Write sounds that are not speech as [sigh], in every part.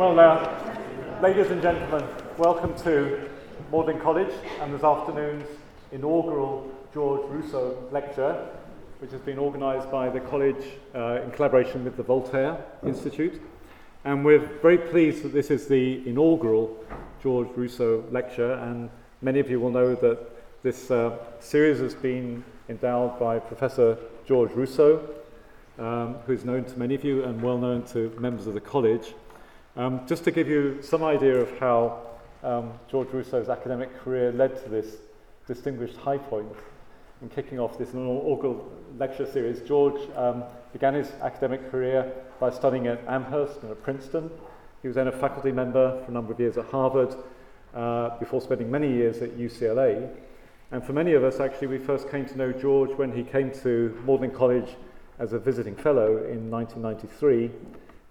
Well, uh, ladies and gentlemen, welcome to Magdalen College and this afternoon's inaugural George Rousseau lecture, which has been organised by the college uh, in collaboration with the Voltaire Institute. And we're very pleased that this is the inaugural George Rousseau lecture, and many of you will know that this uh, series has been endowed by Professor George Rousseau, um, who is known to many of you and well known to members of the college. Um, just to give you some idea of how um, George Rousseau's academic career led to this distinguished high point in kicking off this inaugural lecture series, George um, began his academic career by studying at Amherst and at Princeton. He was then a faculty member for a number of years at Harvard uh, before spending many years at UCLA. And for many of us, actually, we first came to know George when he came to Magdalen College as a visiting fellow in 1993.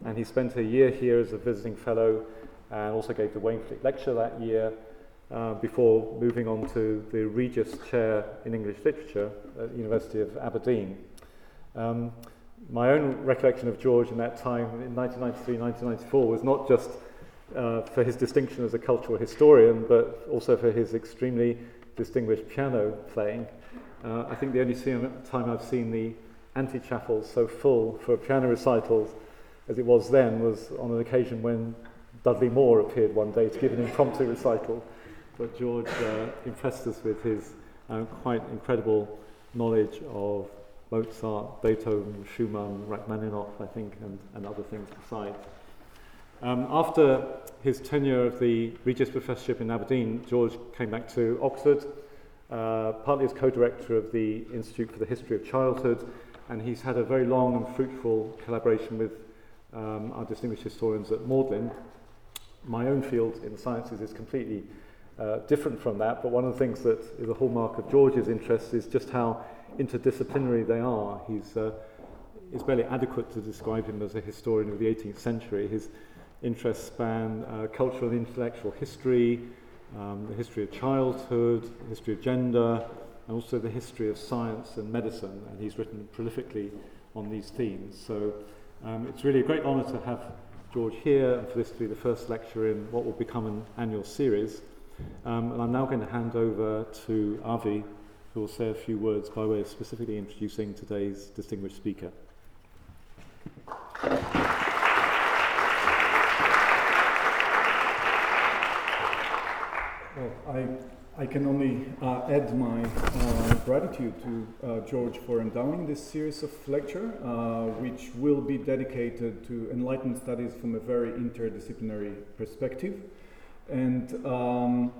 And he spent a year here as a visiting fellow and also gave the Waynflete lecture that year uh, before moving on to the Regius Chair in English Literature at the University of Aberdeen. Um, my own recollection of George in that time, in 1993 1994, was not just uh, for his distinction as a cultural historian, but also for his extremely distinguished piano playing. Uh, I think the only time I've seen the antechapel so full for piano recitals as it was then was on an occasion when Dudley Moore appeared one day to give an impromptu recital. But George uh, impressed us with his um, quite incredible knowledge of Mozart, Beethoven, Schumann, Rachmaninoff, I think, and, and other things besides. Um, after his tenure of the Regius Professorship in Aberdeen, George came back to Oxford, uh, partly as co-director of the Institute for the History of Childhood, and he's had a very long and fruitful collaboration with um, our distinguished historians at Magdalen. My own field in the sciences is completely uh, different from that, but one of the things that is a hallmark of George's interest is just how interdisciplinary they are. He's, uh, it's barely adequate to describe him as a historian of the 18th century. His interests span uh, cultural and intellectual history, um, the history of childhood, the history of gender, and also the history of science and medicine. And he's written prolifically on these themes. So um, it's really a great honour to have George here and for this to be the first lecture in what will become an annual series. Um, and I'm now going to hand over to Avi, who will say a few words by way of specifically introducing today's distinguished speaker. Well, I I can only uh, add my uh, gratitude to uh, George for endowing this series of lecture, uh, which will be dedicated to Enlightenment studies from a very interdisciplinary perspective. And um,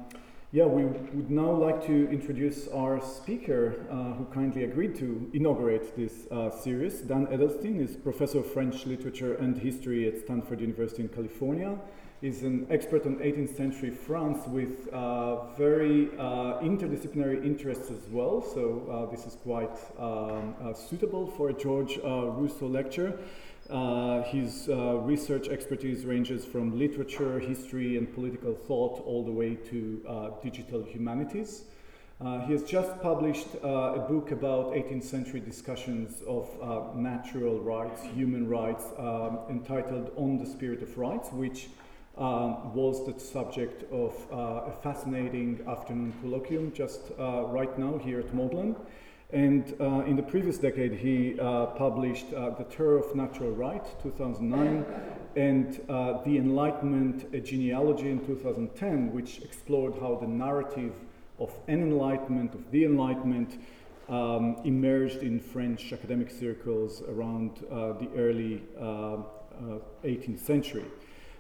yeah, we would now like to introduce our speaker uh, who kindly agreed to inaugurate this uh, series. Dan Edelstein is professor of French literature and history at Stanford University in California is an expert on 18th century France with uh, very uh, interdisciplinary interests as well. So uh, this is quite um, uh, suitable for a George uh, Rousseau lecture. Uh, his research expertise ranges from literature, history, and political thought all the way to digital humanities. He has just published a book about 18th century discussions of natural rights, human rights, um, entitled On the Spirit of Rights, which um, was the subject of uh, a fascinating afternoon colloquium just uh, right now here at Magdalen. And uh, in the previous decade, he uh, published uh, The Terror of Natural Right, 2009, and uh, The Enlightenment, A Genealogy in 2010, which explored how the narrative of an enlightenment, of the Enlightenment, um, emerged in French academic circles around the early 18th century.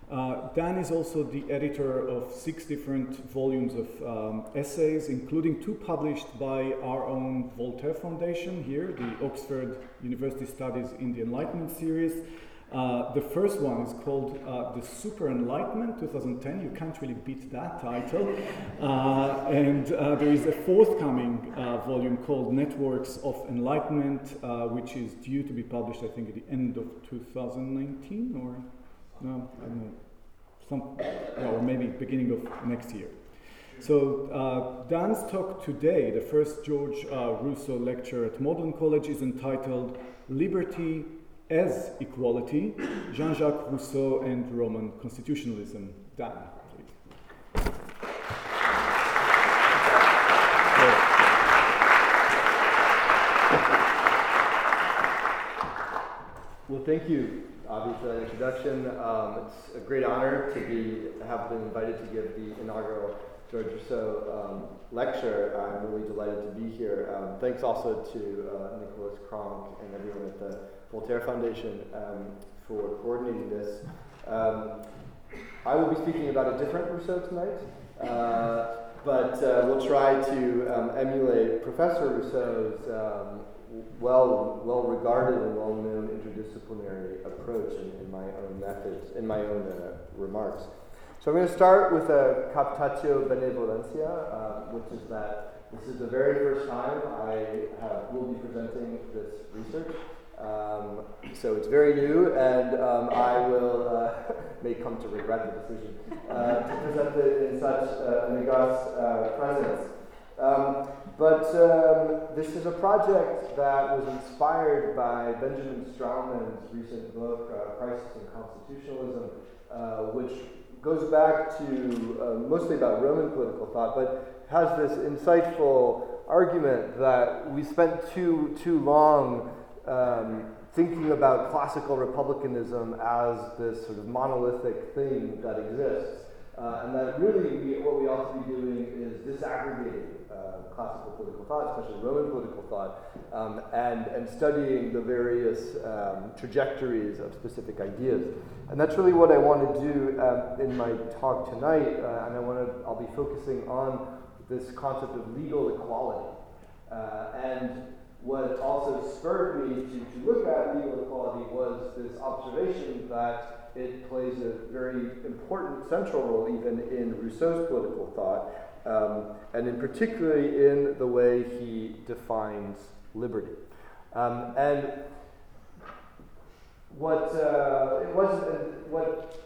Uh, Dan is also the editor of six different volumes of um, essays, including two published by our own Voltaire Foundation here, the Oxford University Studies in the Enlightenment series. Uh, the first one is called uh, The Super Enlightenment 2010. You can't really beat that title. Uh, and uh, there is a forthcoming uh, volume called Networks of Enlightenment, which is due to be published, I think, at the end of 2019 or no, I don't know, some, or maybe beginning of next year. So uh, Dan's talk today, the first George uh, Rousseau lecture at Magdalen College, is entitled "Liberty, as equality, Jean-Jacques Rousseau and Roman constitutionalism. Dan. Well, thank you, Avi, for that introduction. Um, it's a great honor to be have been invited to give the inaugural George Rousseau um, lecture. I'm really delighted to be here. Um, thanks also to uh, Nicholas Cronk and everyone at the Voltaire Foundation um, for coordinating this. Um, I will be speaking about a different Rousseau tonight, uh, but uh, we'll try to um, emulate Professor Rousseau's well, well regarded and well known interdisciplinary approach in, in my own methods, in my own uh, remarks. So I'm going to start with a captatio benevolentia, uh, which is that this is the very first time I have, will be presenting this research. Um, so it's very new, and um, I will uh, [laughs] may come to regret the decision uh, to present it in such uh, an august uh, presence. Um, but um, this is a project that was inspired by Benjamin Straumann's recent book, uh, Crisis in Constitutionalism, uh, which goes back to uh, mostly about Roman political thought, but has this insightful argument that we spent too, too long um, thinking about classical republicanism as this sort of monolithic thing that exists. Uh, and that really we, what we ought to be doing is disaggregating uh, classical political thought, especially Roman political thought, um, and, and studying the various um, trajectories of specific ideas. And that's really what I want to do um, in my talk tonight. Uh, and I want to, I'll be focusing on this concept of legal equality. Uh, and what also spurred me to, to look at legal equality was this observation that it plays a very important central role even in Rousseau's political thought, um, and in particularly in the way he defines liberty. Um, and what uh, it wasn't what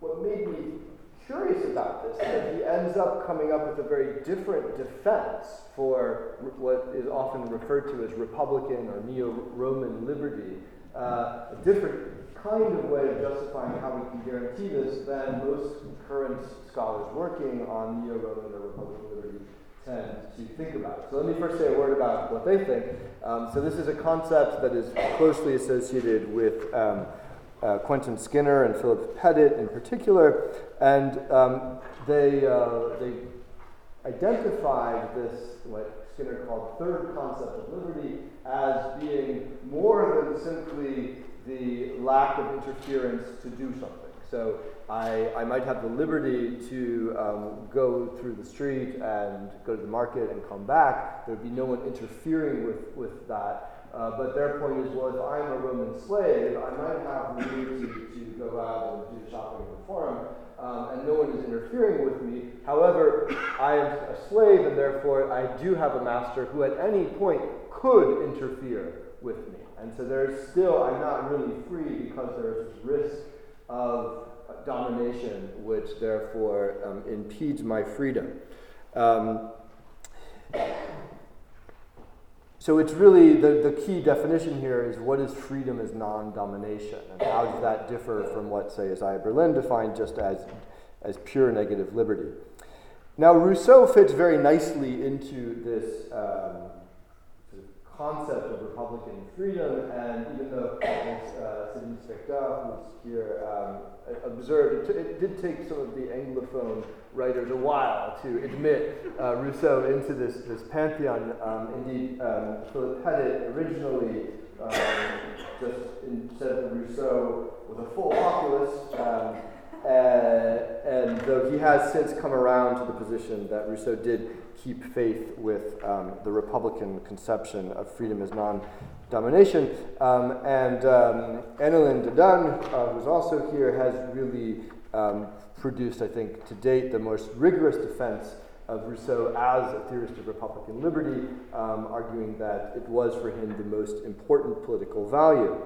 what made me curious about this that he ends up coming up with a very different defense for what is often referred to as Republican or Neo-Roman liberty, uh, a different kind of way of justifying how we can guarantee this than most current scholars working on neo-Roman or Republican liberty tend to think about. So let me first say a word about what they think. Um, so this is a concept that is closely associated with um, uh, Quentin Skinner and Philip Pettit in particular, and um, they, uh, they identified this, what Skinner called third concept of liberty, as being more than simply the lack of interference to do something. So I, I might have the liberty to um, go through the street and go to the market and come back. There would be no one interfering with, with that. Uh, but their point is, well, if I'm a Roman slave, I might have the liberty to go out and do shopping in the forum, um, and no one is interfering with me. However, I am a slave, and therefore I do have a master who at any point could interfere with me. And so there's still, I'm not really free because there's risk of domination, which therefore um, impedes my freedom. Um, so it's really the, the key definition here is what is freedom as non domination? And how does that differ from what, say, Isaiah Berlin defined just as, as pure negative liberty? Now, Rousseau fits very nicely into this um, concept of Republican freedom, and even though, uh, Céline Spector, who's here, um, observed, it, it, did take some of the Anglophone writers a while to admit uh, Rousseau into this, this pantheon. Um, indeed, um, Philip Pettit originally um, just in, said that Rousseau was a full populist. Um, and though he has since come around to the position that Rousseau did keep faith with um, the Republican conception of freedom as non domination. Um, and um, Annelien de uh, who's also here, has really um, produced, I think, to date, the most rigorous defense of Rousseau as a theorist of Republican liberty, um, arguing that it was for him the most important political value.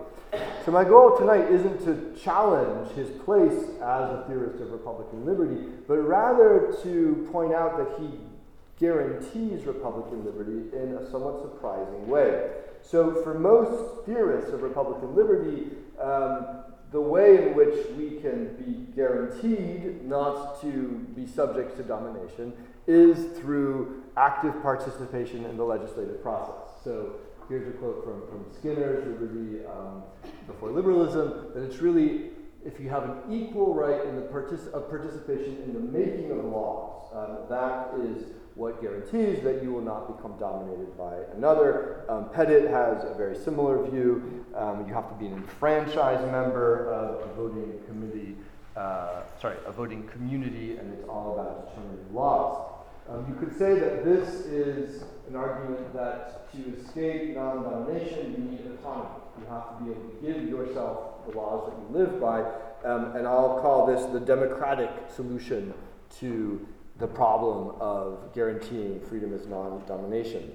So, my goal tonight isn't to challenge his place as a theorist of Republican liberty, but rather to point out that he guarantees Republican liberty in a somewhat surprising way. So, for most theorists of Republican liberty, um, the way in which we can be guaranteed not to be subject to domination is through active participation in the legislative process. So, here's a quote from, from Skinner's Liberty um, Before Liberalism that it's really if you have an equal right in the partic- of participation in the making of laws, um, that is what guarantees that you will not become dominated by another. Um, Pettit has a very similar view. Um, you have to be an enfranchised member of a voting committee, uh, sorry, a voting community, and it's all about determining laws. Um, you could say that this is an argument that to escape non domination, you need autonomy. You have to be able to give yourself the laws that you live by, um, and I'll call this the democratic solution to the problem of guaranteeing freedom as non domination.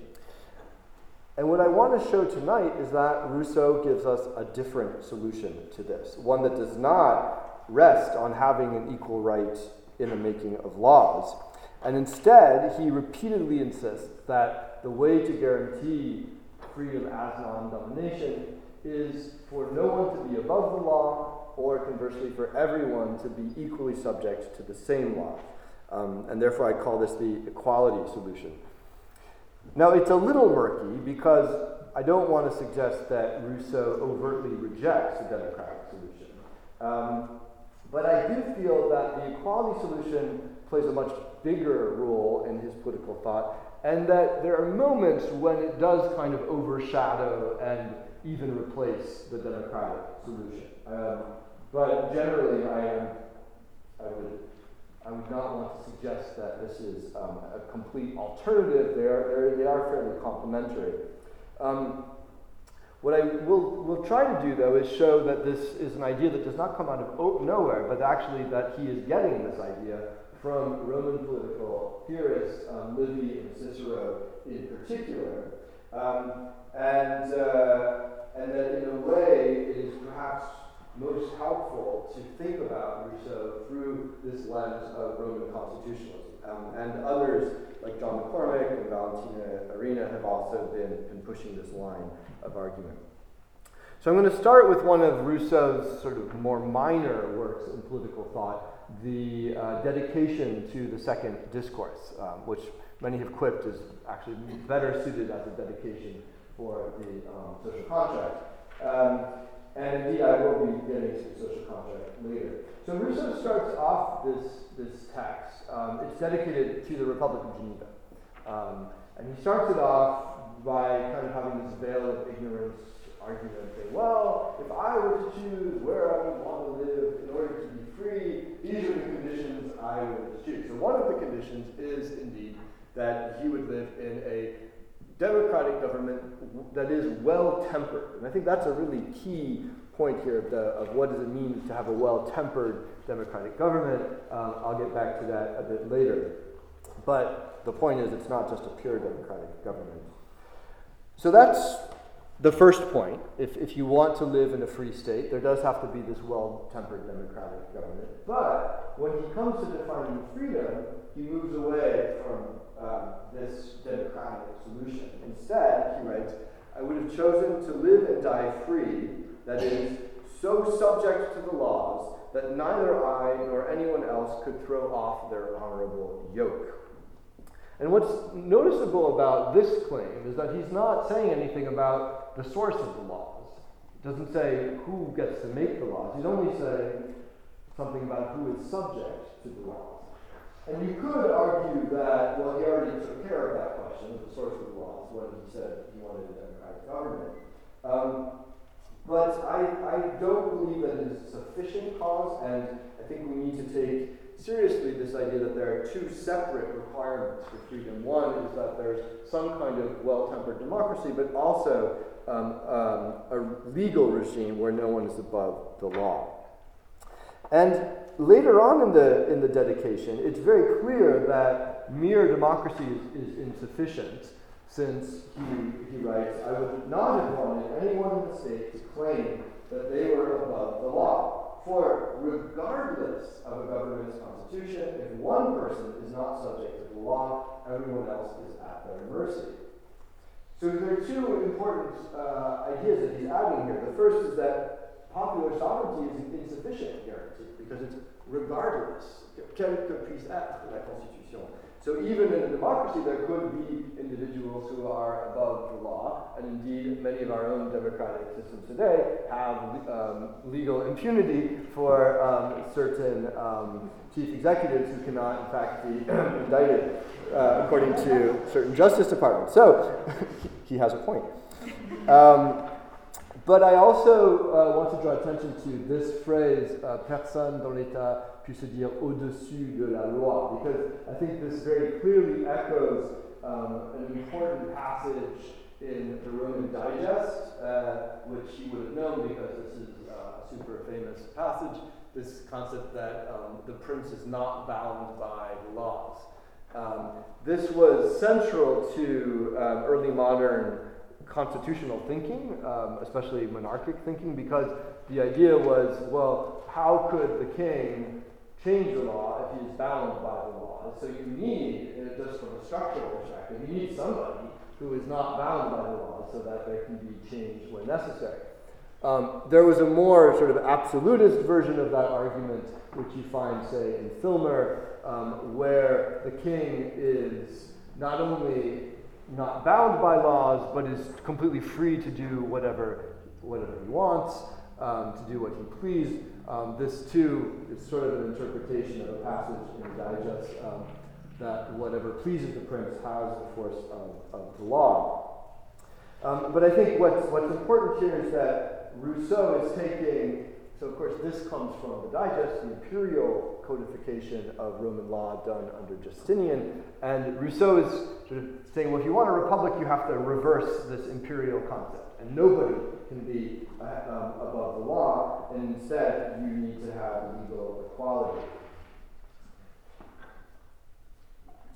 And what I want to show tonight is that Rousseau gives us a different solution to this, one that does not rest on having an equal right in the making of laws. And instead, he repeatedly insists that the way to guarantee freedom as non domination is for no one to be above the law, or conversely, for everyone to be equally subject to the same law. Um, and therefore, I call this the equality solution. Now, it's a little murky because I don't want to suggest that Rousseau overtly rejects the democratic solution. Um, but I do feel that the equality solution plays a much bigger role in his political thought, and that there are moments when it does kind of overshadow and even replace the democratic solution. Um, but generally, I, am, I would I would not want to suggest that this is um, a complete alternative. They are, they are fairly complementary. Um, what I will, will try to do, though, is show that this is an idea that does not come out of nowhere, but actually that he is getting this idea from Roman political theorists, um, Livy and Cicero in particular. Um, and, uh, and that in a way is perhaps most helpful to think about Rousseau through this lens of Roman constitutionalism. Um, and others, like John McCormick and Valentina Arena, have also been, been pushing this line of argument. So I'm going to start with one of Rousseau's sort of more minor works in political thought, the uh, dedication to the second discourse, um, which many have quipped is actually better suited as a dedication for the um, social contract. Um, and indeed, I will be getting to social contract later. So Rousseau starts off this, this text. Um, it's dedicated to the Republic of Geneva. Um, and he starts it off by kind of having this veil of ignorance argument saying, well, if I were to choose where I would want to live in order to be free, these are the conditions I would choose. So one of the conditions is indeed that he would live in a democratic government that is well tempered. And I think that's a really key point here of, the, of what does it mean to have a well tempered democratic government. Um, I'll get back to that a bit later. But the point is, it's not just a pure democratic government. So that's the first point. If, if you want to live in a free state, there does have to be this well tempered democratic government. But when he comes to defining freedom, he moves away from um, this democratic solution. Instead, he writes, I would have chosen to live and die free, that is, so subject to the laws that neither I nor anyone else could throw off their honorable yoke. And what's noticeable about this claim is that he's not saying anything about the source of the laws. He doesn't say who gets to make the laws. He's only saying something about who is subject to the laws. And you could argue that, well, he already took care of that question, the source of the laws, when he said he wanted a democratic government. Um, but I, I don't believe that it is sufficient cause, and I think we need to take seriously this idea that there are two separate requirements for freedom. One is that there's some kind of well tempered democracy, but also um, um, a legal regime where no one is above the law. And later on in the, in the dedication, it's very clear that mere democracy is, is insufficient, since he, he writes, I would not have wanted anyone in the state to claim that they were above the law. For regardless of a government's constitution. If one person is not subject to the law, everyone else is at their mercy. So there are two important uh, ideas that he's adding here. The first is that popular sovereignty is an insufficient guarantee because it's regardless, quelle que puisse être la Constitution. So even in a democracy, there could be individuals who are above the law, and indeed many of our own democratic systems today have um, legal impunity for um, certain um, chief executives who cannot, in fact, be [clears throat] indicted uh, according to certain justice departments. So [laughs] he has a point. Um, but I also uh, want to draw attention to this phrase, uh, personne dans l'État dire au-dessus de la loi, because I think this very clearly echoes um, an important passage in the Roman Digest, uh, which you would have known because this is a super famous passage. This concept that um, the prince is not bound by the laws. Um, this was central to um, early modern constitutional thinking, um, especially monarchic thinking, because the idea was, well, how could the king change the law if he is bound by the law? And so you need, uh, just from a structural perspective, you need somebody who is not bound by the law so that there can be change when necessary. Um, there was a more sort of absolutist version of that argument, which you find, say, in Filmer, um, where the king is not only not bound by laws, but is completely free to do whatever, whatever he wants, um, to do what he please. Um, this, too, is sort of an interpretation of a passage in the Digest um, that whatever pleases the prince has the force of, of the law. Um, but I think what's, what's important here is that Rousseau is taking so, of course, this comes from the Digest, the imperial codification of Roman law done under Justinian. And Rousseau is sort of saying, well, if you want a republic, you have to reverse this imperial concept. And nobody can be uh, um, above the law. And instead, you need to have legal equality.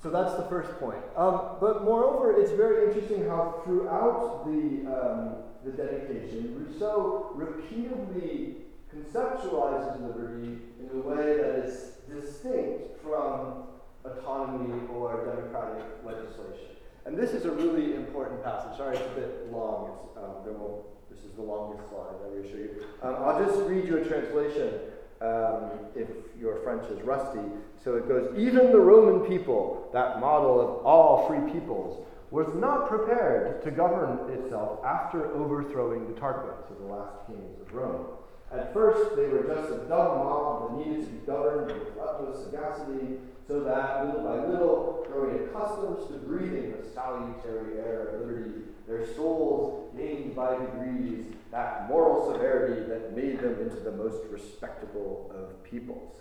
So that's the first point. Um, but moreover, it's very interesting how throughout the, um, the dedication, Rousseau repeatedly conceptualizes liberty in a way that is distinct from autonomy or democratic legislation. And this is a really important passage. Sorry, it's a bit long. Um, this is the longest slide, I'm going to show you. Um, I'll just read you a translation um, if your French is rusty. So it goes Even the Roman people, that model of all free peoples, was not prepared to govern itself after overthrowing the Tarquins, so the last kings of Rome. At first, they were just a dumb mob that needed to be governed with utmost sagacity, so that little by little, growing accustomed to breathing the salutary air of liberty, their souls gained by degrees that moral severity that made them into the most respectable of peoples.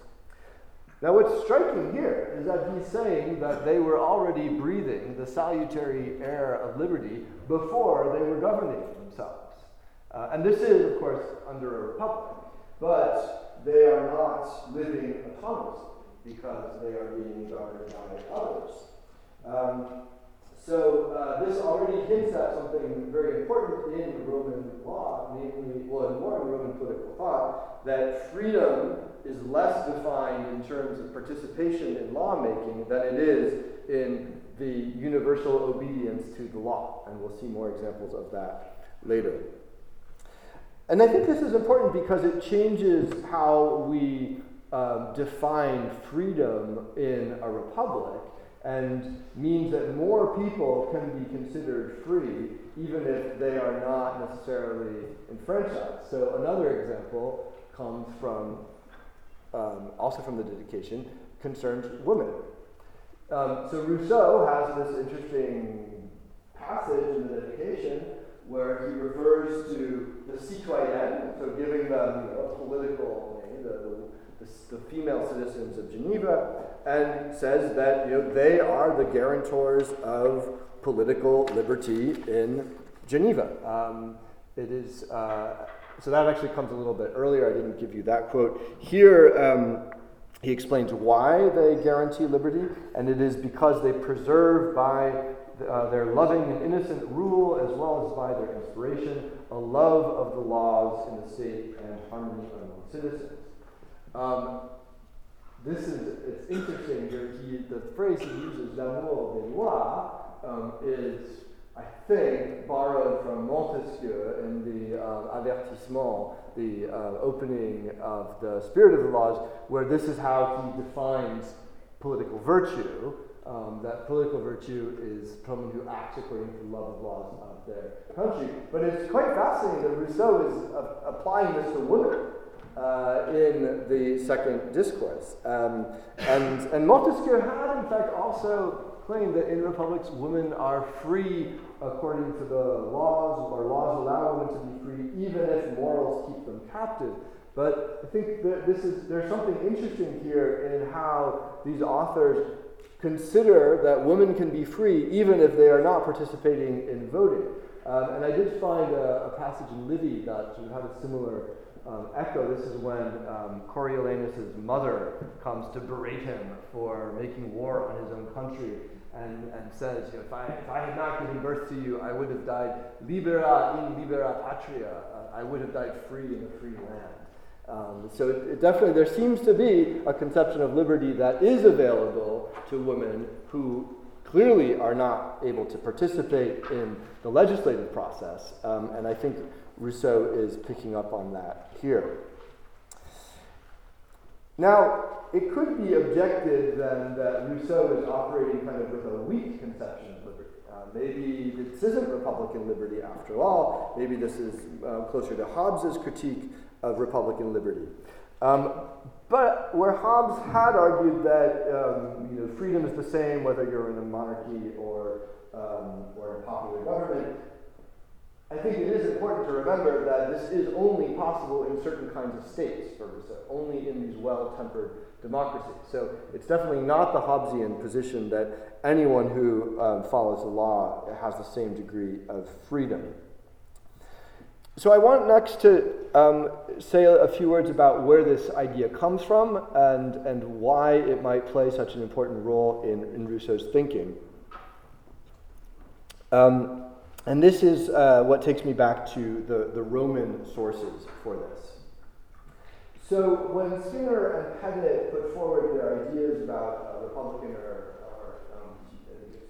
Now, what's striking here is that he's saying that they were already breathing the salutary air of liberty before they were governing themselves. Uh, and this is, of course, under a republic, but they are not living autonomously because they are being governed by others. Um, so uh, this already hints at something very important in Roman law, namely, well, in more in Roman political thought, that freedom is less defined in terms of participation in lawmaking than it is in the universal obedience to the law. And we'll see more examples of that later. And I think this is important because it changes how we um, define freedom in a republic and means that more people can be considered free even if they are not necessarily enfranchised. So another example comes from um, also from the dedication concerns women. Um, so Rousseau has this interesting passage in the dedication where he refers to the citoyenne, so giving them a political name, the, the, the, female citizens of Geneva, and says that you know, they are the guarantors of political liberty in Geneva. Um, it is, uh, so that actually comes a little bit earlier. I didn't give you that quote. Here, um, he explains why they guarantee liberty, and it is because they preserve by uh, their loving and innocent rule, as well as by their inspiration, a love of the laws in the state and harmony among citizens. Um, this is it's interesting. He, the phrase he uses, l'amour des lois, um, is I think borrowed from Montesquieu in the uh, Avertissement, the uh, opening of the Spirit of the Laws, where this is how he defines political virtue. Um, that political virtue is someone who acts according to the love of laws of their country. But it's quite fascinating that Rousseau is uh, applying this to women uh, in the second discourse. Um, and, and Montesquieu had, in fact, also claimed that in republics women are free according to the laws, or laws allow women to be free even if morals keep them captive. But I think that this is there's something interesting here in how these authors consider that women can be free even if they are not participating in voting. Um, and I did find a, a, passage in Livy that had a similar um, echo. This is when um, Coriolanus' mother comes to berate him for making war on his own country and, and says, you know, if, I, if I had not given birth to you, I would have died libera in libera patria. Uh, I would have died free in a free land. Um, so it, it definitely, there seems to be a conception of liberty that is available to women who clearly are not able to participate in the legislative process. Um, and I think Rousseau is picking up on that here. Now, it could be objected then that Rousseau is operating kind of with a weak conception of liberty. Uh, maybe this isn't Republican liberty after all. Maybe this is uh, closer to Hobbes's critique of Republican liberty. Um, but where Hobbes had argued that um, you know, freedom is the same whether you're in a monarchy or, um, or a popular government, I think it is important to remember that this is only possible in certain kinds of states, for only in these well tempered democracies. So it's definitely not the Hobbesian position that anyone who um, follows the law has the same degree of freedom. So I want next to um, say a few words about where this idea comes from and, and why it might play such an important role in, in Rousseau's thinking. Um, and this is uh, what takes me back to the, the Roman sources for this. So when Skinner and Pettit put forward their ideas about uh, Republican or, or um,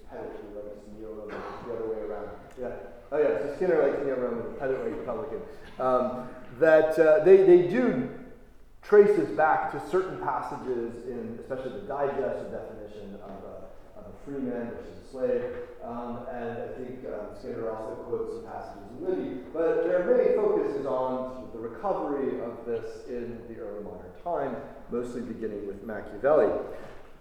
Pettit who likes neo-Roman, the other way around. Yeah. Oh yeah, so Skinner likes neo-Roman, Pettit likes Republican. Um, that uh, they, they do trace us back to certain passages in, especially the digest, definition of a free man versus a slave. Um, and I think um, Skinner also quotes some passages in Livy. But their main focus is on the recovery of this in the early modern time, mostly beginning with Machiavelli.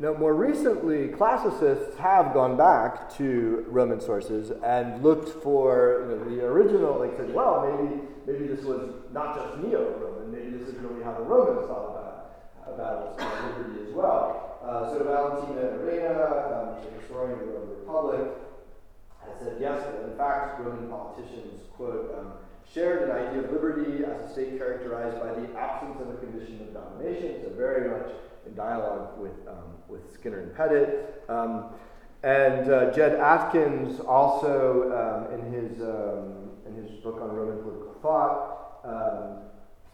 Now, more recently, classicists have gone back to Roman sources and looked for you know, the original, like said, well, maybe, maybe this was not just neo-Roman, maybe this is really how the Romans thought about, about liberty as well. Uh, so Valentina Arena, um, the historian of the Roman Republic, has said yes, in fact, Roman politicians, quote, um, shared an idea of liberty as a state characterized by the absence of a condition of domination, so very much in dialogue with, um, with Skinner and Pettit. Um, and uh, Jed Atkins also, um, in, his, um, in his book on Roman political thought, um,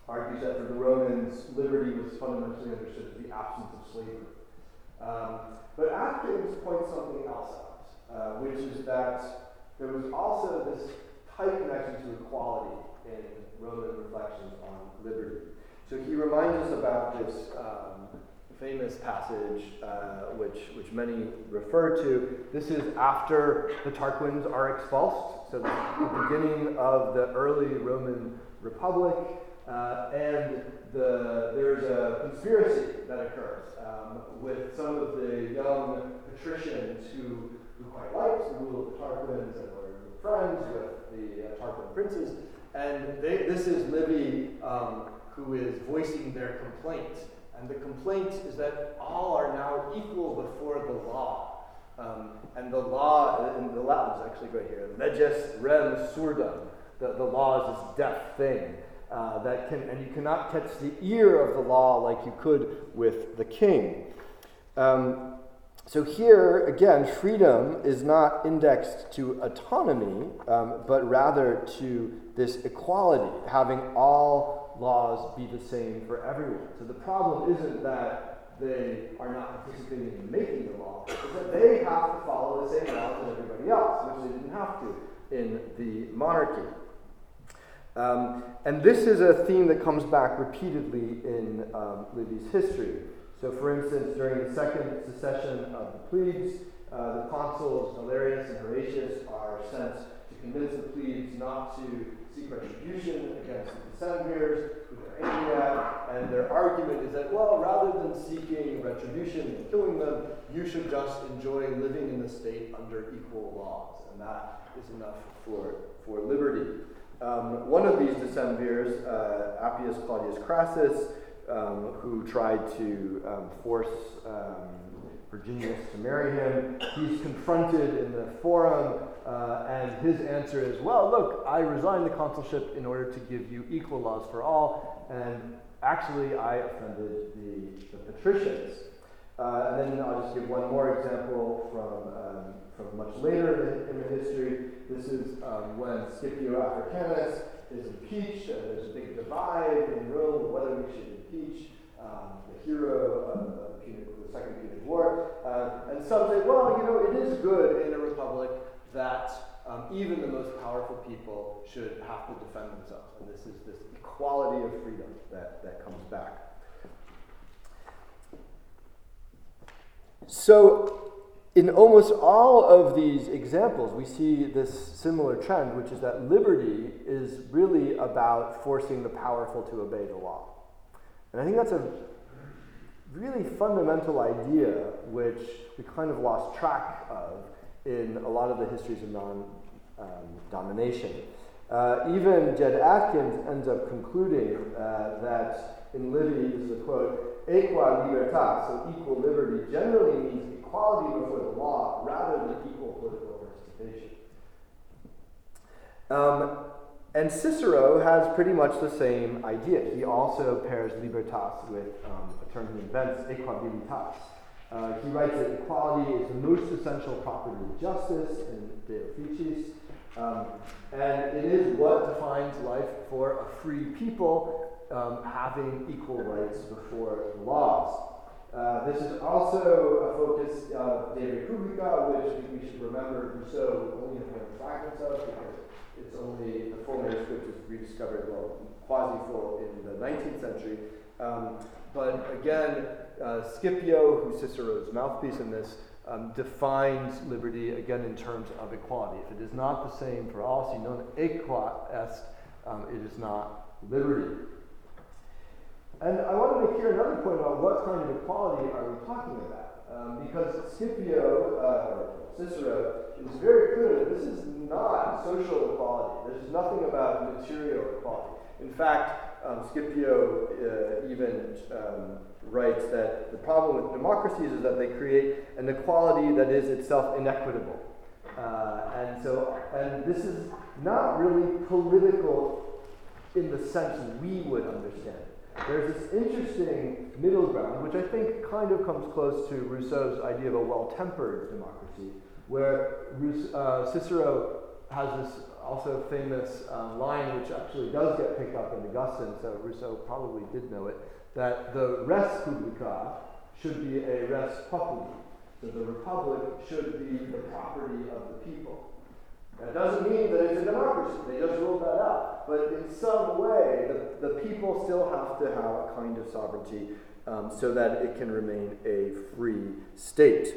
argues that for the Romans, liberty was fundamentally understood as the absence of slavery. Um, but Atkins points something else out, uh, which is that there was also this tight connection to equality in Roman reflections on liberty. So he reminds us about this um, famous passage, uh, which, which many refer to. This is after the Tarquins are expulsed, so the beginning of the early Roman Republic, uh, and the, there's a conspiracy that occurs um, with some of the young patricians who, who quite liked the rule of the Tarquins and were friends with the uh, Tarquin princes. And they, this is Livy, um, who is voicing their complaint and the complaint is that all are now equal before the law. Um, and the law, in the Latin is actually right here, leges rem surdum. The, the law is this deaf thing. Uh, that can, and you cannot catch the ear of the law like you could with the king. Um, so here, again, freedom is not indexed to autonomy, um, but rather to this equality, having all laws be the same for everyone. So the problem isn't that they are not participating in making the law is that they have to follow the same laws as everybody else, which they didn't have to in the monarchy. Um, and this is a theme that comes back repeatedly in um, Livy's history. So, for instance, during the second secession of the plebes, uh, the consuls Valerius and Horatius are sent to convince the plebes not to seek retribution against the decemvirs who they're angry at. And their argument is that, well, rather than seeking retribution and killing them, you should just enjoy living in the state under equal laws. And that is enough for, for liberty. Um, one of these decemvirs, uh, Appius Claudius Crassus, um, who tried to um, force um, Virginius to marry him, he's confronted in the forum, uh, and his answer is, Well, look, I resigned the consulship in order to give you equal laws for all, and actually I offended the, the patricians. Uh, and then I'll just give one more example from, um, from much later in, the history. This is um, when Scipio Africanus is impeached, and there's a big divide in Rome whether we should impeach um, the hero of, of the Second Punic War. Uh, and some say, well, you know, it is good in a republic that um, even the most powerful people should have to defend themselves. And this is this equality of freedom that, that comes back. So, in almost all of these examples, we see this similar trend, which is that liberty is really about forcing the powerful to obey the law. And I think that's a really fundamental idea which we kind of lost track of in a lot of the histories of non um, domination. Uh, even Jed Atkins ends up concluding uh, that in Livy, this is a quote, equa libertas, so equal liberty, generally means equality before the law rather than equal political participation. Um, and Cicero has pretty much the same idea. He also pairs libertas with um, a term he invents, equabilitas. Uh, he writes that equality is the most essential property of justice in De Officiis, um, and it is what defines life for a free people um, having equal rights before the laws. Uh, this is also a focus of De Republica, which we should remember Rousseau only has fragments of because it's only the full manuscript is rediscovered, well, quasi full in the 19th century. Um, but again, uh, Scipio, who's Cicero's mouthpiece in this, um, defines liberty again in terms of equality. If it is not the same for all, si non equa est, um, it is not liberty. And I want to make here another point about what kind of equality are we talking about. Um, because Scipio, uh, Cicero, is very clear that this is not social equality. There's nothing about material equality. In fact, um, Scipio uh, even um, writes that the problem with democracies is that they create an equality that is itself inequitable. Uh, and so, and this is not really political in the sense we would understand there's this interesting middle ground, which I think kind of comes close to Rousseau's idea of a well tempered democracy, where uh, Cicero has this also famous um, line, which actually does get picked up in Augustine, so Rousseau probably did know it, that the res publica should be a res populi. So the republic should be the property of the people. That doesn't mean that it's a democracy. They just ruled that out. But in some way, the, the people still have to have a kind of sovereignty um, so that it can remain a free state.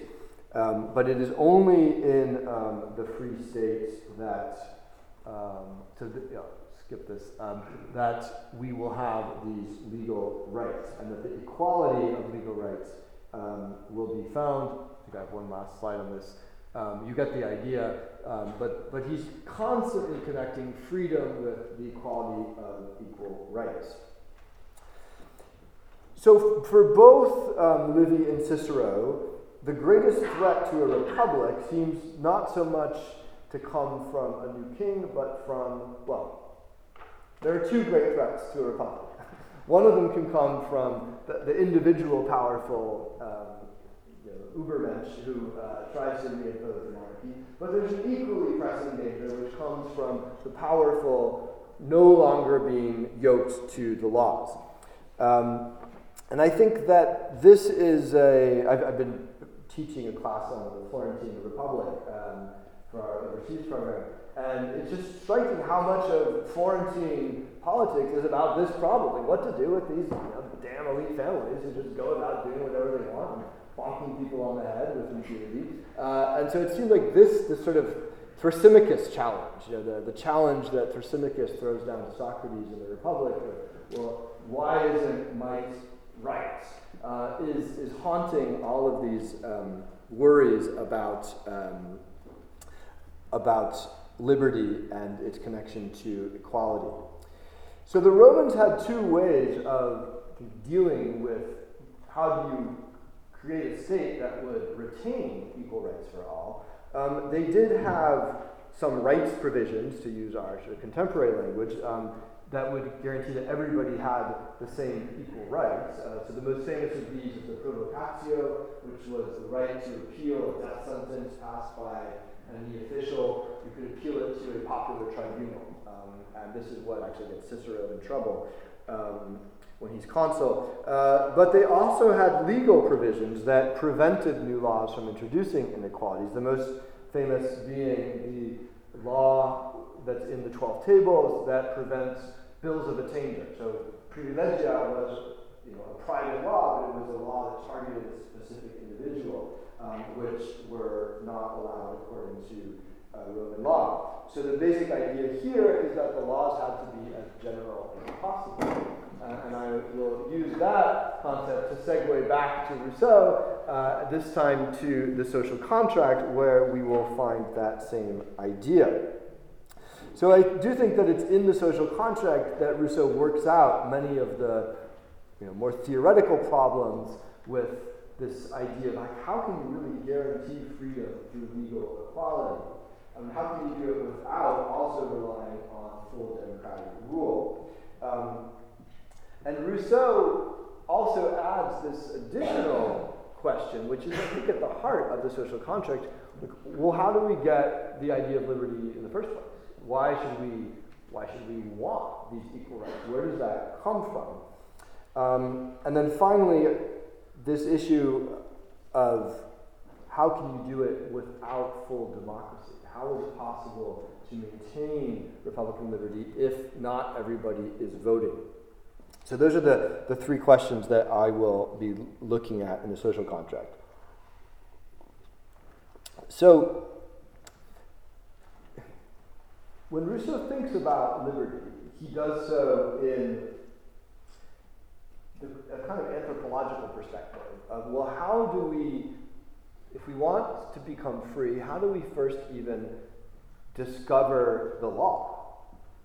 Um, but it is only in um, the free states that, um, to the, yeah, skip this, um, that we will have these legal rights, and that the equality of legal rights um, will be found. I think I have one last slide on this. Um, you get the idea, um, but, but he's constantly connecting freedom with the equality of equal rights. So, for both um, Livy and Cicero, the greatest threat to a republic seems not so much to come from a new king, but from, well, there are two great threats to a republic. [laughs] One of them can come from the, the individual powerful um, Ubermensch who uh, tries to reimpose the monarchy. But there's an equally pressing danger which comes from the powerful no longer being yoked to the laws. Um, and I think that this is a. I've, I've been teaching a class on the Florentine Republic um, for our overseas program, and it's just striking how much of Florentine politics is about this problem. Like what to do with these you know, damn elite families who just go about doing whatever they want bonking people on the head with impunity. Uh, and so it seems like this, this sort of Thrasymachus challenge, you know, the, the challenge that Thrasymachus throws down to Socrates in the Republic, well, why isn't might right, uh, is, is haunting all of these um, worries about, um, about liberty and its connection to equality. So the Romans had two ways of dealing with how do you create a state that would retain equal rights for all. Um, they did have some rights provisions, to use our sort of contemporary language, um, that would guarantee that everybody had the same equal rights. Uh, so the most famous of these is the provocatio, which was the right to appeal a death sentence passed by any official. You could appeal it to a popular tribunal. Um, and this is what actually gets Cicero in trouble um, when he's consul. Uh, but they also had legal provisions that prevented new laws from introducing inequalities. The most famous being the law that's in the 12 tables that prevents bills of attainder. So privilegia was you know, a private law, but it was a law that targeted a specific individual, um, which were not allowed according to uh, Roman law. So the basic idea here is that the laws had to be as general as possible. Uh, and I will use that concept to segue back to Rousseau, uh, this time to the social contract, where we will find that same idea. So I do think that it's in the social contract that Rousseau works out many of the you know, more theoretical problems with this idea of like, how can you really guarantee freedom through legal equality? Mean, how can you do it without also relying on full democratic rule? Um, and Rousseau also adds this additional question, which is, I think, at the heart of the social contract. Well, how do we get the idea of liberty in the first place? Why should we, why should we want these equal rights? Where does that come from? Um, and then finally, this issue of how can you do it without full democracy? How is it possible to maintain Republican liberty if not everybody is voting? So, those are the, the three questions that I will be looking at in the social contract. So, when Rousseau thinks about liberty, he does so in a kind of anthropological perspective of, well, how do we, if we want to become free, how do we first even discover the law?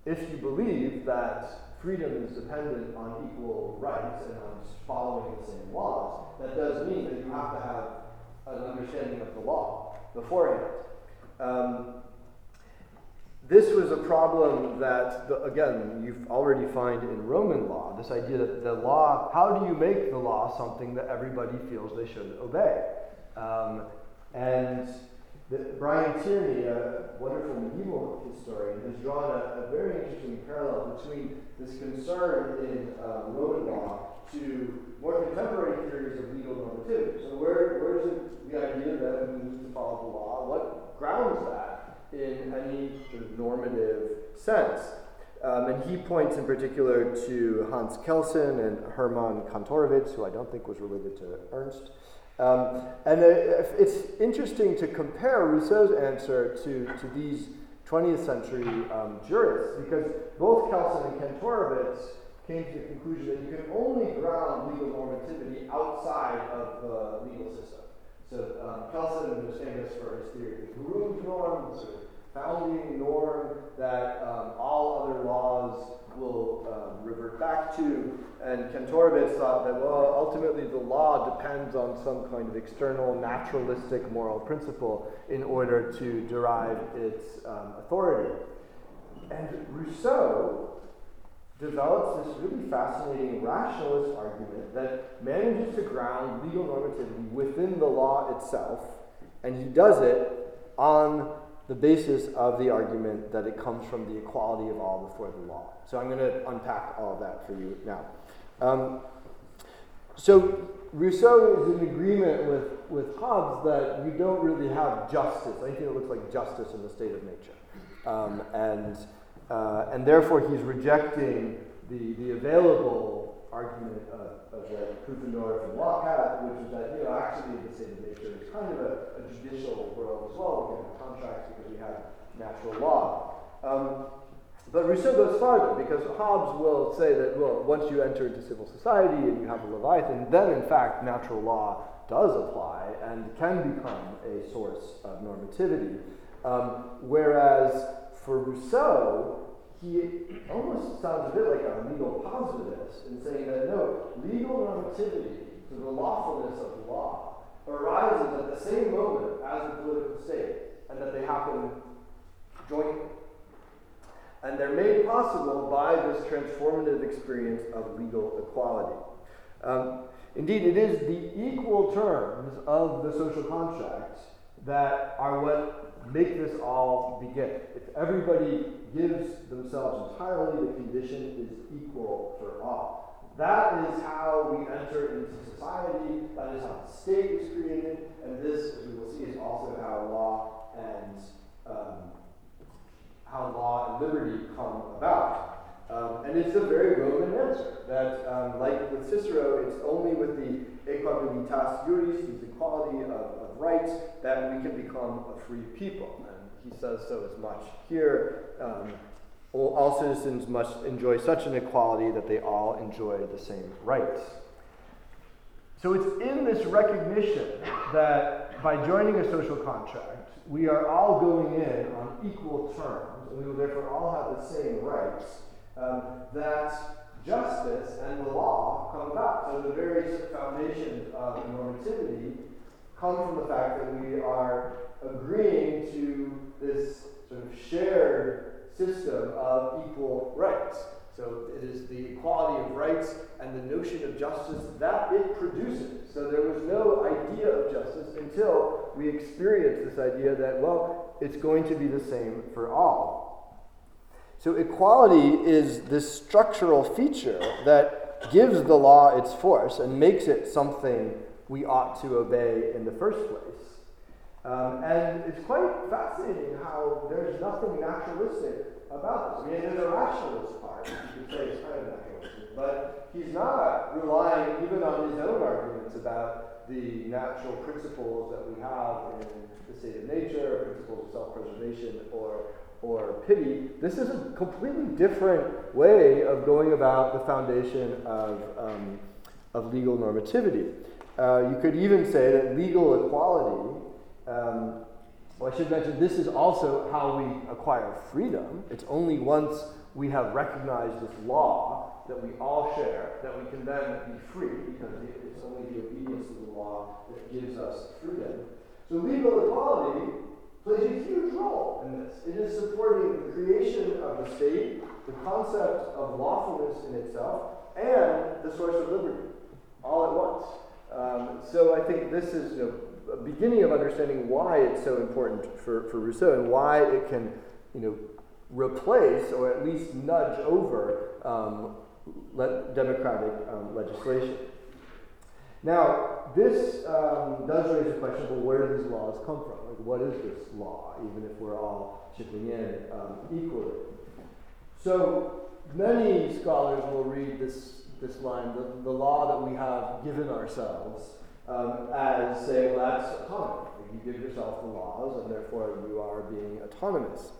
If you believe that freedom is dependent on equal rights and on following the same laws, that does mean that you have to have an understanding of the law beforehand. Um, this was a problem that, the, again, you already find in Roman law this idea that the law, how do you make the law something that everybody feels they should obey? Um, and the, Brian Tierney, a wonderful medieval historian, has drawn a, a very interesting parallel between this concern in uh, Roman law to more contemporary theories of legal normativity. So, where, where's the idea that we need to follow the law? What grounds that? in any normative sense. Um, and he points in particular to Hans Kelsen and Hermann Kantorowicz, who I don't think was related to Ernst. Um, and it's interesting to compare Rousseau's answer to, to these 20th century um, jurists, because both Kelsen and Kantorowicz came to the conclusion that you can only ground legal normativity outside of the legal system. So um, Kelsen is famous for his theory of the Grundnorm, the sort of founding norm that um, all other laws will um, revert back to. And Kantorowicz thought that, well, ultimately the law depends on some kind of external naturalistic moral principle in order to derive its um, authority. And Rousseau develops this really fascinating rationalist argument that manages to ground legal normativity within the law itself, and he does it on the basis of the argument that it comes from the equality of all before the law. So I'm going to unpack all of that for you now. Um, so Rousseau is in agreement with, with Hobbes that you don't really have justice, anything that looks like justice in the state of nature. Um, and, uh, and therefore he's rejecting the, the available argument of, of the Pufendorf and Locke which is that, you know, actually the of nature is kind of a, a judicial world as well. We have contracts because we have natural law. Um, but Rousseau goes farther because Hobbes will say that, well, once you enter into civil society and you have a Leviathan, then in fact natural law does apply and can become a source of normativity. Um, whereas for Rousseau, he almost sounds a bit like a legal positivist in saying that no, legal normativity, to the lawfulness of the law, arises at the same moment as the political state, and that they happen jointly. And they're made possible by this transformative experience of legal equality. Um, indeed, it is the equal terms of the social contract that are what make this all begin. If everybody gives themselves entirely, the condition is equal for all. That is how we enter into society. That is how the state is created. And this, as we will see, is also how law and um, how law and liberty come about. Um, and it's a very Roman answer that, um, like with Cicero, it's only with the equabilitas juris, the equality of, of rights, that we can become a free people. He says so as much here. Um, all citizens must enjoy such an equality that they all enjoy the same rights. So it's in this recognition that by joining a social contract, we are all going in on equal terms, and we will therefore all have the same rights, um, that justice and the law come about. So the very foundations of normativity come from the fact that we are agreeing to this sort of shared system of equal rights. So it is the equality of rights and the notion of justice that it produces. So there was no idea of justice until we experienced this idea that, well, it's going to be the same for all. So equality is this structural feature that gives the law its force and makes it something we ought to obey in the first place. Um, and it's quite fascinating how there's nothing naturalistic about this. I mean, there's a rationalist part, you could say it's kind of naturalistic, but he's not relying even on his own arguments about the natural principles that we have in the state of nature, principles of self-preservation, or or pity. This is a completely different way of going about the foundation of, um, of legal normativity. Uh, you could even say that legal equality um, well, I should mention this is also how we acquire freedom. It's only once we have recognized this law that we all share that we can then be free because it's only the obedience to the law that gives us freedom. So legal equality plays a huge role in this. It is supporting the creation of the state, the concept of lawfulness in itself, and the source of liberty all at once. Um, so I think this is you know, beginning of understanding why it's so important for, for Rousseau and why it can, you know, replace or at least nudge over um, le- democratic um, legislation. Now, this um, does raise the question: Well, where do these laws come from? Like, what is this law? Even if we're all chipping in um, equally. So many scholars will read this this line: the, the law that we have given ourselves um, as saying, well, that's autonomy. You give yourself the laws, and therefore you are being autonomous.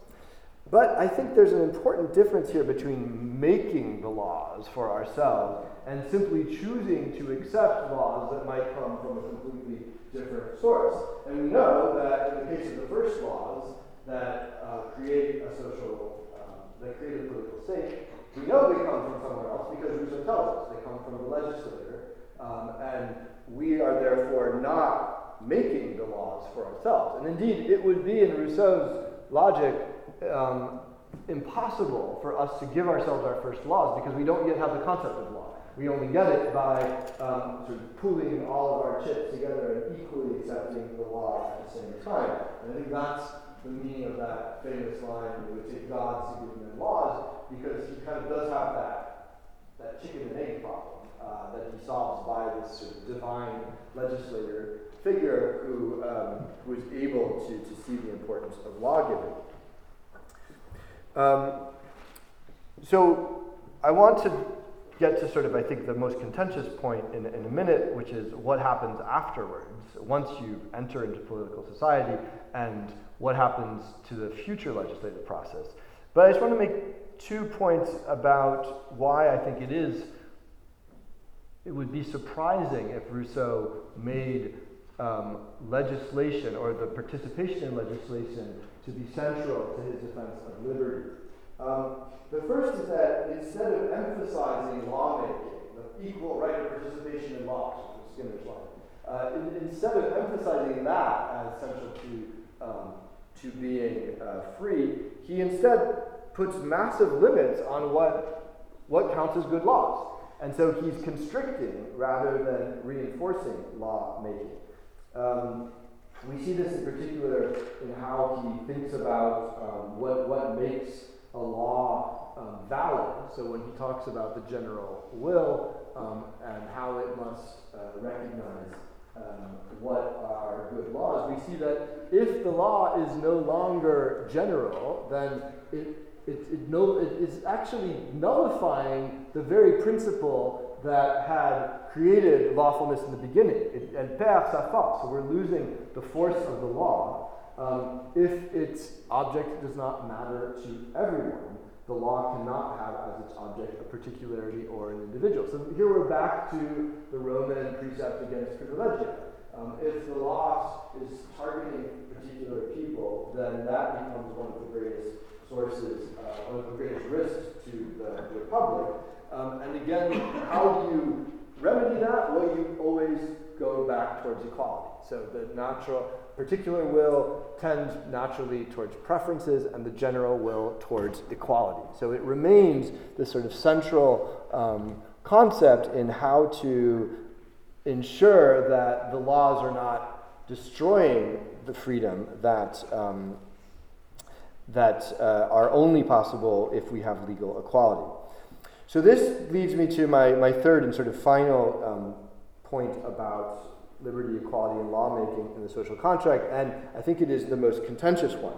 But I think there's an important difference here between making the laws for ourselves and simply choosing to accept laws that might come from a completely different source. And we know that in the case of the first laws that uh, create a social, um, that create a political state, we know they come from somewhere else because Rousseau tells us they come from the legislator. Um, and we are therefore not making the laws for ourselves. And indeed, it would be in Rousseau's logic um, impossible for us to give ourselves our first laws because we don't yet have the concept of law. We only get it by um, sort of pooling all of our chips together and equally accepting the law at the same time. And I think that's the meaning of that famous line, it would take gods to give men laws, because he kind of does have that, that chicken and egg problem uh, that he solves by this sort of divine legislator figure who, um, able to, to see the importance of lawgiving. Um, so I want to get to sort of, I think, the most contentious point in, in a minute, which is what happens afterwards, once you enter into political society, and what happens to the future legislative process. But I just want to make two points about why I think it is, it would be surprising if Rousseau made um, legislation or the participation in legislation to be central to his defense of liberty. Um, the first is that instead of emphasizing lawmaking, the equal right of participation in laws, Skinner's line, uh, in, instead of emphasizing that as central to, um, to being uh, free, he instead puts massive limits on what, what counts as good laws. And so he's constricting rather than reinforcing lawmaking. Um, we see this in particular in how he thinks about um, what, what makes a law um, valid. So when he talks about the general will um, and how it must uh, recognize um, what are good laws, we see that if the law is no longer general, then it, it, it, no, it is actually nullifying the very principle that had created lawfulness in the beginning. It, and perd sa force, so we're losing the force of the law um, if its object does not matter to everyone, the law cannot have as its object a particularity or an individual. So here we're back to the Roman precept against privilegia. Um, if the law is targeting particular people, then that becomes one of the greatest sources, uh, one of the greatest risks to the, republic. Um, and again, how do you remedy that? Well, you always go back towards equality. So the natural, particular will tends naturally towards preferences, and the general will towards equality. So it remains this sort of central um, concept in how to ensure that the laws are not destroying the freedom that. Um, that uh, are only possible if we have legal equality. So, this leads me to my, my third and sort of final um, point about liberty, equality, and lawmaking in the social contract, and I think it is the most contentious one.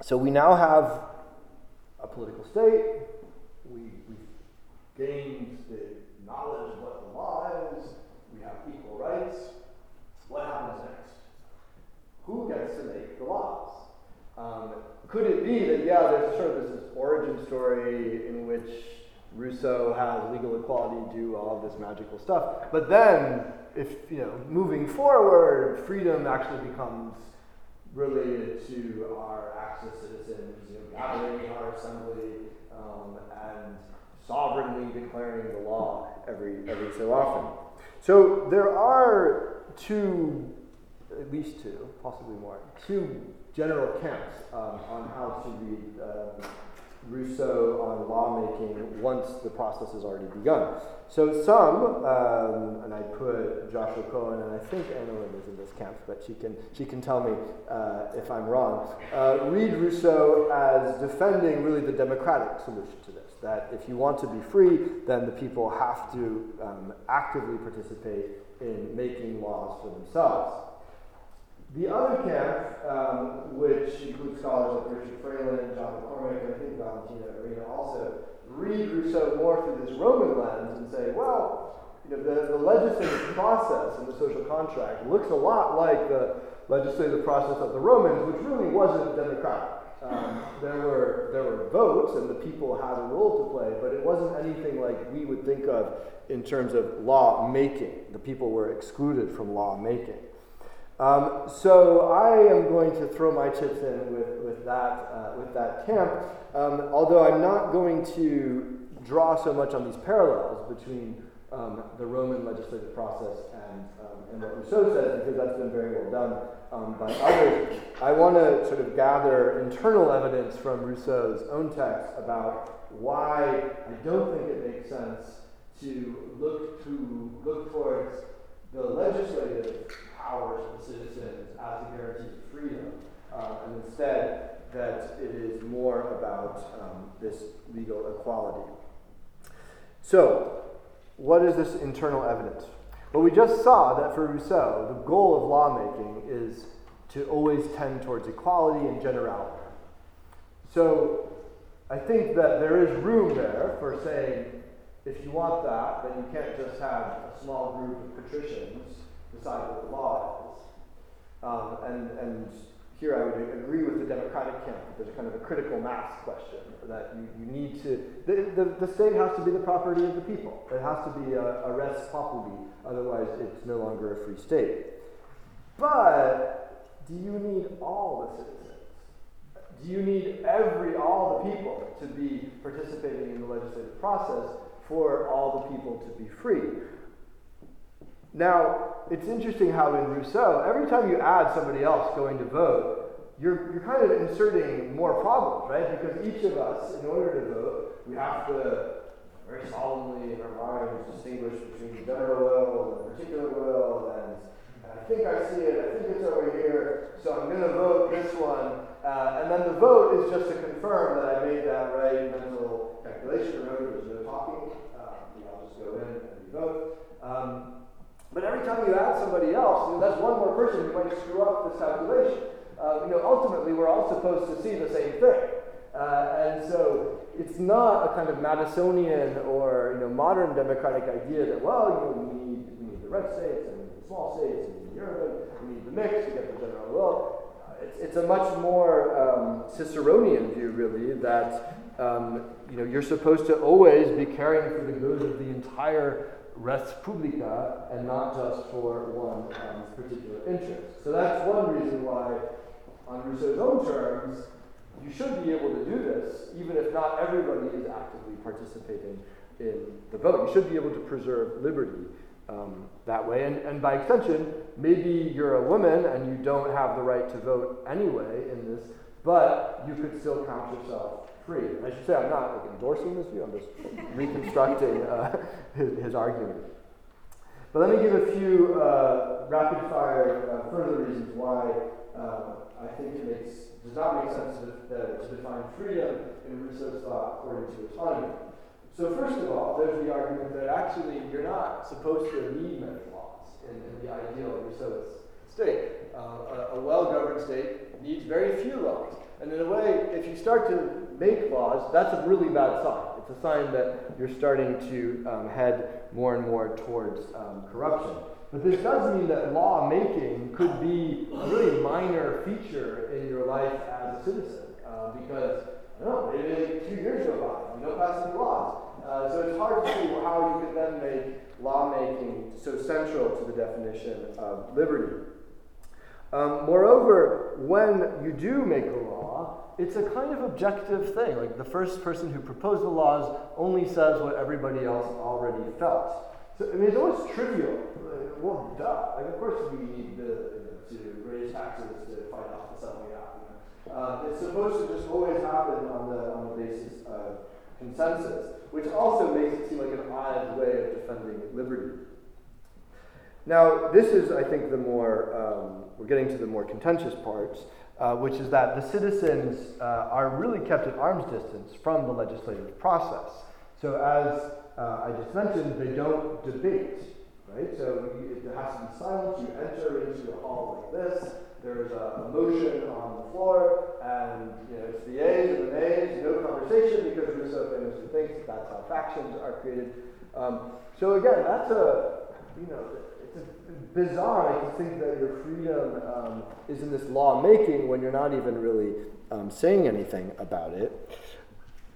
So we now have a political state. We, we've gained the knowledge of what the law is. We have equal rights. What happens next? Who gets to make the laws? Um, could it be that, yeah, there's sort of this origin story in which Rousseau has legal equality, do all of this magical stuff. But then, if you know, moving forward, freedom actually becomes related to our access citizens, you know, gathering in our assembly, um, and sovereignly declaring the law every every so often. So there are two, at least two, possibly more, two general camps um, on how to read. Uh, Rousseau on lawmaking once the process has already begun. So some, um, and I put Joshua Cohen, and I think Anna Lynn is in this camp, but she can, she can tell me uh, if I'm wrong, uh, read Rousseau as defending really the democratic solution to this, that if you want to be free, then the people have to um, actively participate in making laws for themselves. The other camp, um, which includes scholars like Richard Fralin, John McCormick, and I think Valentina Arena also, read Rousseau more through this Roman lens and say, well, you know, the, the legislative process in the social contract looks a lot like the legislative process of the Romans, which really wasn't democratic. Um, there were there were votes and the people had a role to play, but it wasn't anything like we would think of in terms of law making. The people were excluded from law making. Um, so I am going to throw my chips in with, with, that, uh, with that camp, um, although I'm not going to draw so much on these parallels between um, the Roman legislative process and, um, and what Rousseau says, because that's been very well done um, by others. I want to sort of gather internal evidence from Rousseau's own text about why I don't think it makes sense to look to look towards the legislative powers of citizens as a guarantee of freedom, uh, and instead that it is more about um, this legal equality. So, what is this internal evidence? Well, we just saw that for Rousseau, the goal of lawmaking is to always tend towards equality and generality. So, I think that there is room there for saying, if you want that, then you can't just have a small group of patricians decide what the law is. Um, and, and here I would agree with the Democratic camp. There's kind of a critical mass question that you, you need to, the, the, the state has to be the property of the people. It has to be a, a res populi, otherwise it's no longer a free state. But do you need all the citizens? Do you need every, all the people to be participating in the legislative process for all the people to be free? Now, it's interesting how in Rousseau, every time you add somebody else going to vote, you're, you're kind of inserting more problems, right? Because each of us, in order to vote, we have to very solemnly in our minds distinguish between the general will and the particular will, and, and I think I see it, I think it's over here, so I'm going to vote this one. Uh, and then the vote is just to confirm that I made that right mental calculation. Remember, there's no talking. Um, you I'll just go in and you vote. Um, but every time you add somebody else, you know, that's one more person who might screw up this calculation. Uh, you know, ultimately, we're all supposed to see the same thing. Uh, and so it's not a kind of Madisonian or you know, modern democratic idea that, well, you know, we need, we need the red states and the small states and the urban, we need the mix to get the general will. Uh, it's, it's a much more um, Ciceronian view, really, that um, you know, you're supposed to always be caring for the good of the entire res publica and not just for one um, particular interest. So that's one reason why, on Rousseau's own terms, you should be able to do this, even if not everybody is actively participating in the vote. You should be able to preserve liberty um, that way. And, and by extension, maybe you're a woman and you don't have the right to vote anyway in this, but you could still count yourself free. I should say I'm not like, endorsing this view, I'm just [laughs] reconstructing uh, his, his, argument. But let me give a few uh, rapid fire uh, further reasons why um, I think it makes, does not make sense to, to define freedom in Rousseau's thought according to autonomy. So, first of all, there's the argument that actually you're not supposed to need many laws in, in the ideal Rousseauist state. Uh, a, a well governed state needs very few laws. And in a way, if you start to make laws, that's a really bad sign. It's a sign that you're starting to um, head more and more towards um, corruption. But this does mean that law making could be a really minor feature in your life as a citizen. Uh, because, I don't know, maybe two years go by, you don't pass any laws. Uh, so it's hard to see how you can then make lawmaking so central to the definition of liberty. Um, moreover, when you do make a law, it's a kind of objective thing. Like the first person who proposed the laws only says what everybody else already felt. So I mean, it's almost trivial. Like, well, duh. Like, of course, we need the, to raise taxes to fight off the selling out. Uh, it's supposed to just always happen on the on the basis of consensus, which also makes it seem like an odd way of defending liberty. Now, this is, I think, the more, um, we're getting to the more contentious parts, uh, which is that the citizens uh, are really kept at arm's distance from the legislative process. So, as uh, I just mentioned, they don't debate, right? So, you, there has to be silence. You enter into a hall like this. There's a, a motion on the floor, and you know, it's the ayes and the nays, no conversation, because Rousseau famously thinks that's how factions are created. Um, so, again, that's a, you know, bizarre to think that your freedom um, is in this law making when you're not even really um, saying anything about it.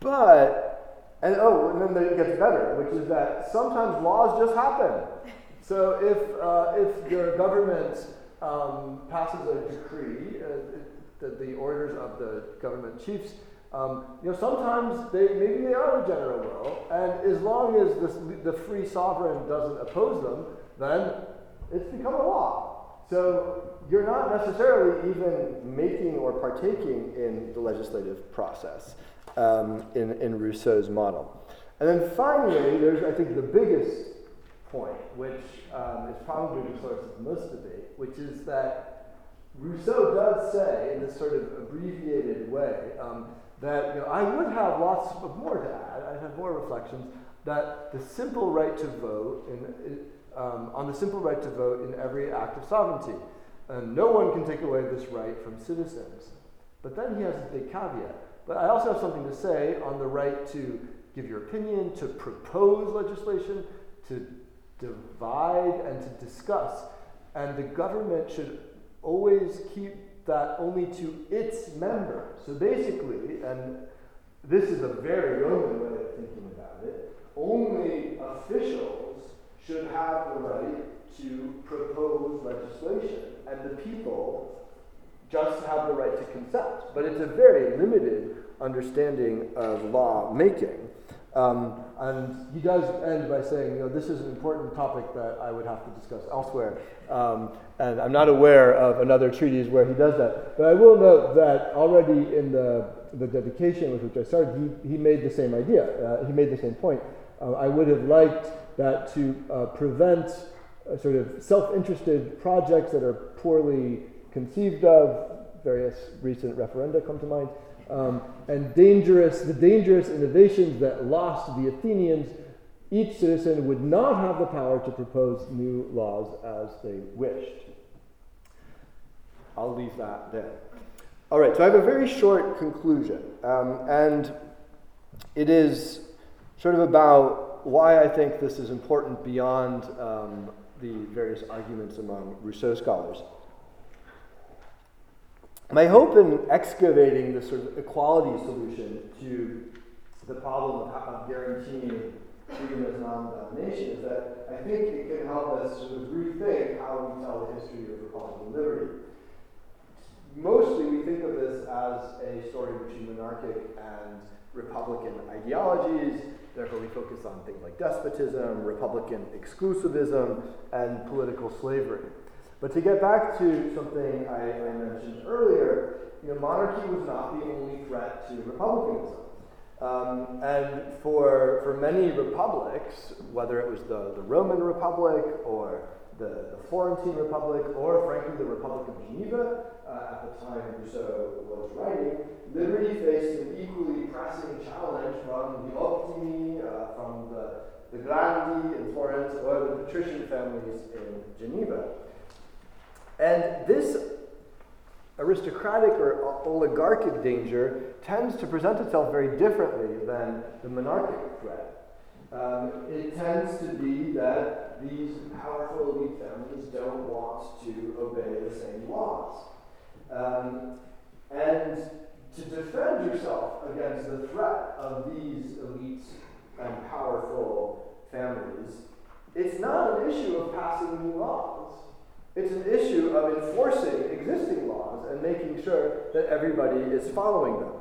But, and oh, and then it gets better, which is that sometimes laws just happen. So if, uh, if your government um, passes a decree, uh, the, the orders of the government chiefs, um, you know, sometimes they maybe they are the general will, and as long as this, the free sovereign doesn't oppose them, then it's become a law. So you're not necessarily even making or partaking in the legislative process um, in, in Rousseau's model. And then finally, there's, I think, the biggest point, which um, is probably the source of most debate, which is that Rousseau does say, in this sort of abbreviated way, um, that you know, I would have lots of more to add, I have more reflections, that the simple right to vote in, um, on the simple right to vote in every act of sovereignty. And no one can take away this right from citizens. But then he has a big caveat. But I also have something to say on the right to give your opinion, to propose legislation, to divide, and to discuss. And the government should always keep that only to its members. So basically, and this is a very Roman way of thinking about it, only officials should have the right to propose legislation, and the people just have the right to consent. But it's a very limited understanding of law making. Um, and he does end by saying, you know, this is an important topic that I would have to discuss elsewhere. Um, and I'm not aware of another treatise where he does that. But I will note that already in the, the dedication with which I started, he, he made the same idea. Uh, he made the same point. Uh, I would have liked that to uh, prevent uh, sort of self interested projects that are poorly conceived of, various recent referenda come to mind, um, and dangerous, the dangerous innovations that lost the Athenians, each citizen would not have the power to propose new laws as they wished. I'll leave that there. All right, so I have a very short conclusion, um, and it is sort of about why I think this is important beyond um, the various arguments among Rousseau scholars. My hope in excavating this sort of equality solution to the problem of, guaranteeing freedom as non-domination is that I think it can help us sort of rethink how we tell the history of Republican liberty. Mostly we think of this as a story between monarchic and Republican ideologies. Therefore, we focus on things like despotism, Republican exclusivism, and political slavery. But to get back to something I, mentioned earlier, you know, monarchy was not the only threat to republicanism. Um, and for, for many republics, whether it was the, the Roman Republic or the, the Florentine Republic, or frankly the Republic of Geneva, uh, at the time Rousseau was writing, liberty faced an equally pressing challenge from the Ottimi, uh, from the, the Grandi in Florence, or the patrician families in Geneva. And this aristocratic or oligarchic danger tends to present itself very differently than the monarchic threat. Um, it tends to be that these powerful elite families don't want to obey the same laws. Um, and to defend yourself against the threat of these elite and powerful families, it's not an issue of passing new laws. It's an issue of enforcing existing laws and making sure that everybody is following them.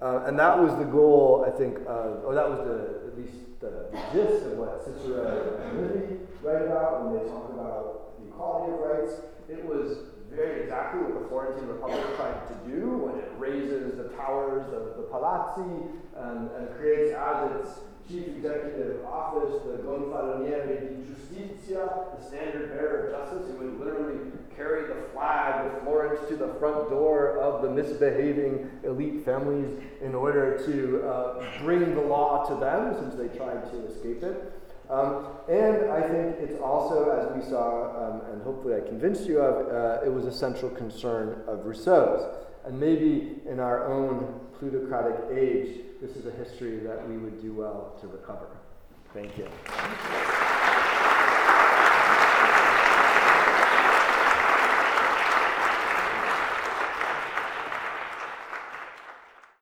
Uh, and that was the goal, I think, uh, or that was the, at least the, gist of what Cicero and Livy write about when they talk about the equality of rights. It was very exactly what the Florentine Republic tried to do when it raises the towers of the palazzi and, and creates as its chief executive office, the Gonfaloniere di Giustizia, the standard bearer of justice, who would literally carry the flag of Florence to the front door of the misbehaving elite families in order to uh, bring the law to them since they tried to escape it. Um, and I think it's also, as we saw, um, and hopefully I convinced you of, uh, it was a central concern of Rousseau's. And maybe in our own plutocratic age, this is a history that we would do well to recover. Thank you.